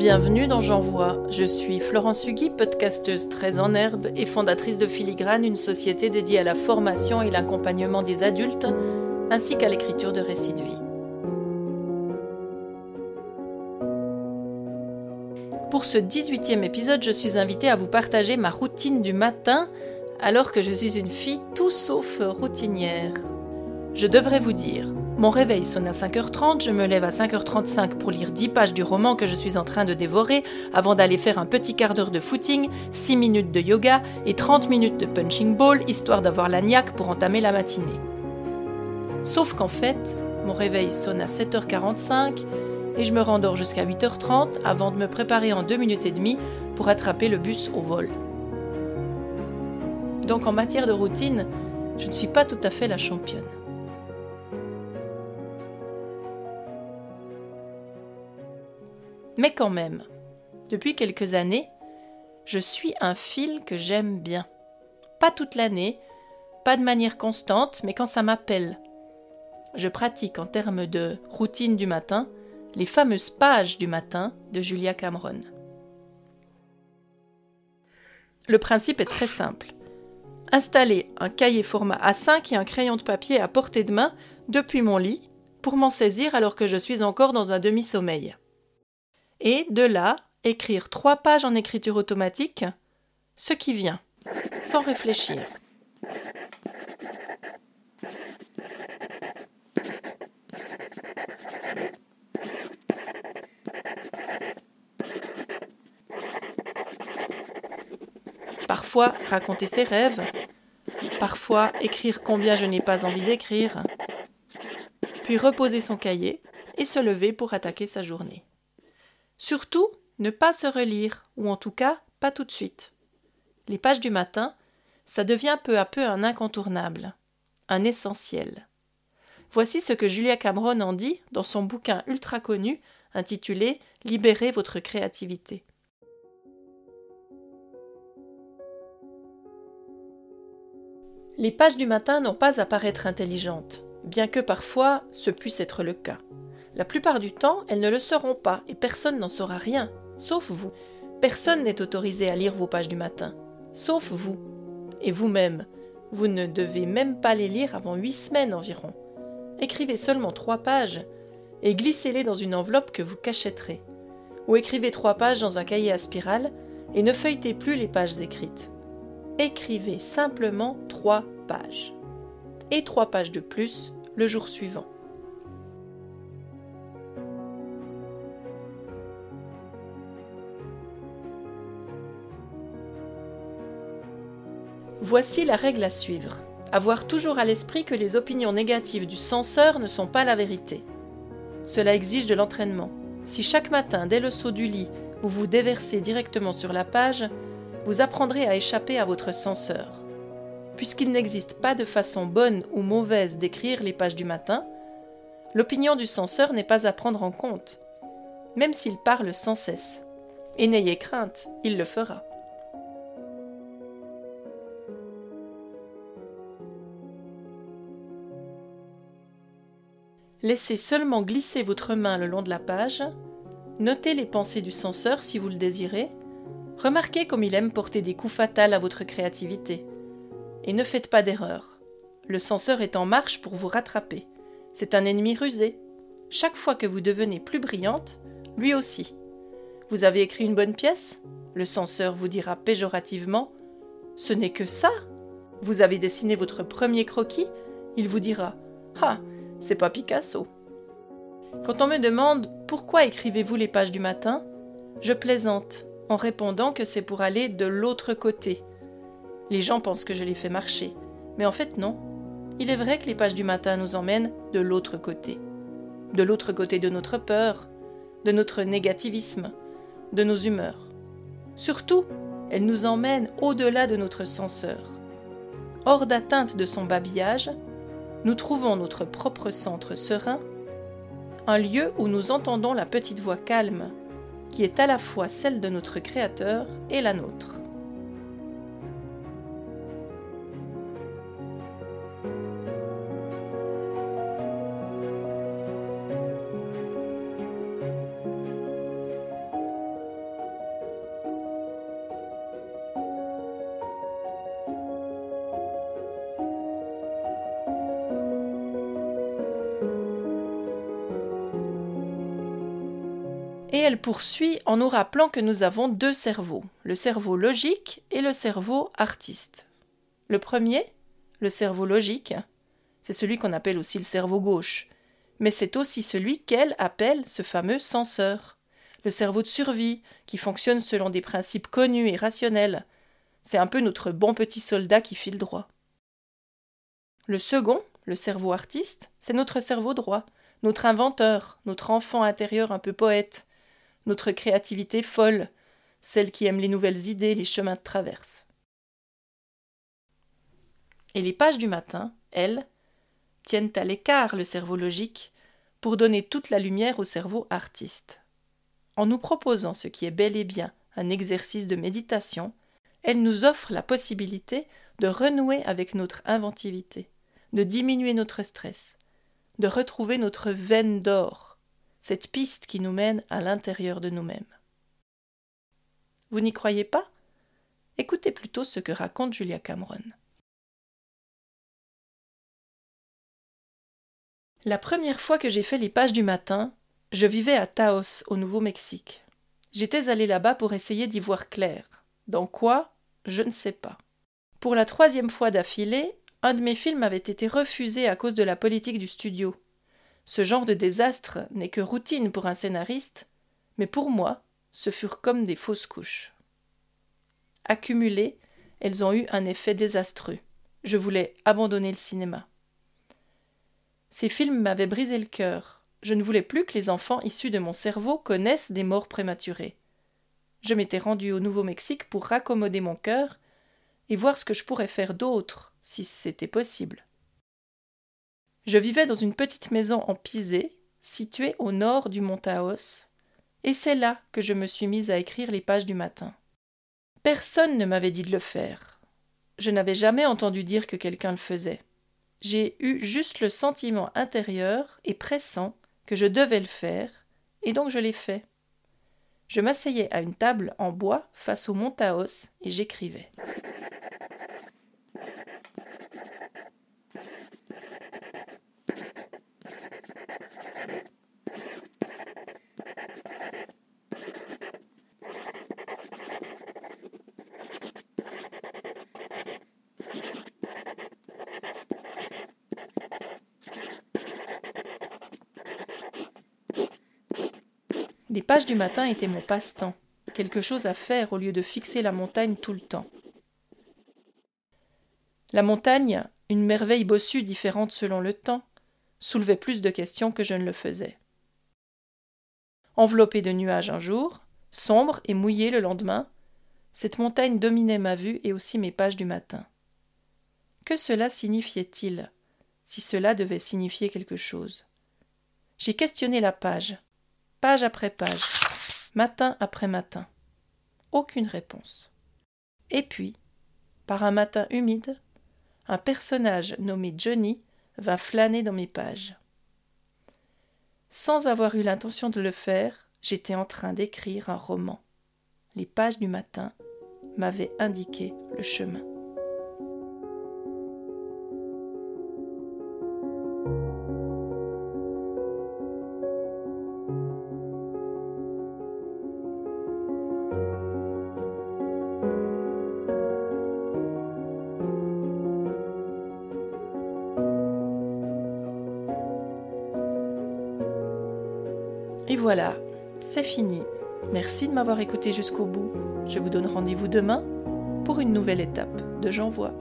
Bienvenue dans J'envoie. Je suis Florence Hugui, podcasteuse très en herbe et fondatrice de Filigrane, une société dédiée à la formation et l'accompagnement des adultes, ainsi qu'à l'écriture de récits de vie. Pour ce 18e épisode, je suis invitée à vous partager ma routine du matin alors que je suis une fille tout sauf routinière. Je devrais vous dire, mon réveil sonne à 5h30, je me lève à 5h35 pour lire 10 pages du roman que je suis en train de dévorer avant d'aller faire un petit quart d'heure de footing, 6 minutes de yoga et 30 minutes de punching ball histoire d'avoir la niaque pour entamer la matinée. Sauf qu'en fait, mon réveil sonne à 7h45 et je me rendors jusqu'à 8h30 avant de me préparer en 2 minutes et demie pour attraper le bus au vol. Donc en matière de routine, je ne suis pas tout à fait la championne. Mais quand même, depuis quelques années, je suis un fil que j'aime bien. Pas toute l'année, pas de manière constante, mais quand ça m'appelle. Je pratique en termes de routine du matin les fameuses pages du matin de Julia Cameron. Le principe est très simple. Installer un cahier format A5 et un crayon de papier à portée de main depuis mon lit pour m'en saisir alors que je suis encore dans un demi-sommeil et de là écrire trois pages en écriture automatique, ce qui vient, sans réfléchir. Parfois raconter ses rêves, parfois écrire combien je n'ai pas envie d'écrire, puis reposer son cahier et se lever pour attaquer sa journée. Surtout, ne pas se relire, ou en tout cas, pas tout de suite. Les pages du matin, ça devient peu à peu un incontournable, un essentiel. Voici ce que Julia Cameron en dit dans son bouquin ultra connu intitulé Libérez votre créativité. Les pages du matin n'ont pas à paraître intelligentes, bien que parfois ce puisse être le cas. La plupart du temps, elles ne le seront pas et personne n'en saura rien, sauf vous. Personne n'est autorisé à lire vos pages du matin, sauf vous. Et vous-même, vous ne devez même pas les lire avant huit semaines environ. Écrivez seulement trois pages et glissez-les dans une enveloppe que vous cachetterez. Ou écrivez trois pages dans un cahier à spirale et ne feuilletez plus les pages écrites. Écrivez simplement trois pages. Et trois pages de plus le jour suivant. Voici la règle à suivre. Avoir toujours à l'esprit que les opinions négatives du censeur ne sont pas la vérité. Cela exige de l'entraînement. Si chaque matin, dès le saut du lit, vous vous déversez directement sur la page, vous apprendrez à échapper à votre censeur. Puisqu'il n'existe pas de façon bonne ou mauvaise d'écrire les pages du matin, l'opinion du censeur n'est pas à prendre en compte, même s'il parle sans cesse. Et n'ayez crainte, il le fera. Laissez seulement glisser votre main le long de la page, notez les pensées du censeur si vous le désirez, remarquez comme il aime porter des coups fatals à votre créativité. Et ne faites pas d'erreur. Le censeur est en marche pour vous rattraper. C'est un ennemi rusé. Chaque fois que vous devenez plus brillante, lui aussi. Vous avez écrit une bonne pièce? Le censeur vous dira péjorativement Ce n'est que ça Vous avez dessiné votre premier croquis Il vous dira Ah, c'est pas Picasso. Quand on me demande pourquoi écrivez-vous les pages du matin, je plaisante en répondant que c'est pour aller de l'autre côté. Les gens pensent que je les fais marcher, mais en fait non. Il est vrai que les pages du matin nous emmènent de l'autre côté. De l'autre côté de notre peur, de notre négativisme, de nos humeurs. Surtout, elles nous emmènent au-delà de notre censeur. Hors d'atteinte de son babillage, nous trouvons notre propre centre serein, un lieu où nous entendons la petite voix calme, qui est à la fois celle de notre Créateur et la nôtre. Et elle poursuit en nous rappelant que nous avons deux cerveaux, le cerveau logique et le cerveau artiste. Le premier, le cerveau logique, c'est celui qu'on appelle aussi le cerveau gauche, mais c'est aussi celui qu'elle appelle ce fameux censeur, le cerveau de survie, qui fonctionne selon des principes connus et rationnels. C'est un peu notre bon petit soldat qui file droit. Le second, le cerveau artiste, c'est notre cerveau droit, notre inventeur, notre enfant intérieur un peu poète, notre créativité folle, celle qui aime les nouvelles idées, les chemins de traverse. Et les pages du matin, elles, tiennent à l'écart le cerveau logique pour donner toute la lumière au cerveau artiste. En nous proposant ce qui est bel et bien un exercice de méditation, elles nous offrent la possibilité de renouer avec notre inventivité, de diminuer notre stress, de retrouver notre veine d'or, cette piste qui nous mène à l'intérieur de nous-mêmes. Vous n'y croyez pas? Écoutez plutôt ce que raconte Julia Cameron. La première fois que j'ai fait les pages du matin, je vivais à Taos, au Nouveau-Mexique. J'étais allé là-bas pour essayer d'y voir clair. Dans quoi? Je ne sais pas. Pour la troisième fois d'affilée, un de mes films avait été refusé à cause de la politique du studio. Ce genre de désastre n'est que routine pour un scénariste, mais pour moi, ce furent comme des fausses couches. Accumulées, elles ont eu un effet désastreux. Je voulais abandonner le cinéma. Ces films m'avaient brisé le cœur. Je ne voulais plus que les enfants issus de mon cerveau connaissent des morts prématurées. Je m'étais rendu au Nouveau-Mexique pour raccommoder mon cœur et voir ce que je pourrais faire d'autre, si c'était possible. Je vivais dans une petite maison en pisé, située au nord du mont Taos, et c'est là que je me suis mise à écrire les pages du matin. Personne ne m'avait dit de le faire. Je n'avais jamais entendu dire que quelqu'un le faisait. J'ai eu juste le sentiment intérieur et pressant que je devais le faire, et donc je l'ai fait. Je m'asseyais à une table en bois face au mont Taos et j'écrivais. Les pages du matin étaient mon passe-temps, quelque chose à faire au lieu de fixer la montagne tout le temps. La montagne, une merveille bossue différente selon le temps, soulevait plus de questions que je ne le faisais. Enveloppée de nuages un jour, sombre et mouillée le lendemain, cette montagne dominait ma vue et aussi mes pages du matin. Que cela signifiait-il, si cela devait signifier quelque chose? J'ai questionné la page, page après page, matin après matin. Aucune réponse. Et puis, par un matin humide, un personnage nommé Johnny vint flâner dans mes pages. Sans avoir eu l'intention de le faire, j'étais en train d'écrire un roman. Les pages du matin m'avaient indiqué le chemin. Et voilà, c'est fini. Merci de m'avoir écouté jusqu'au bout. Je vous donne rendez-vous demain pour une nouvelle étape de J'envoie.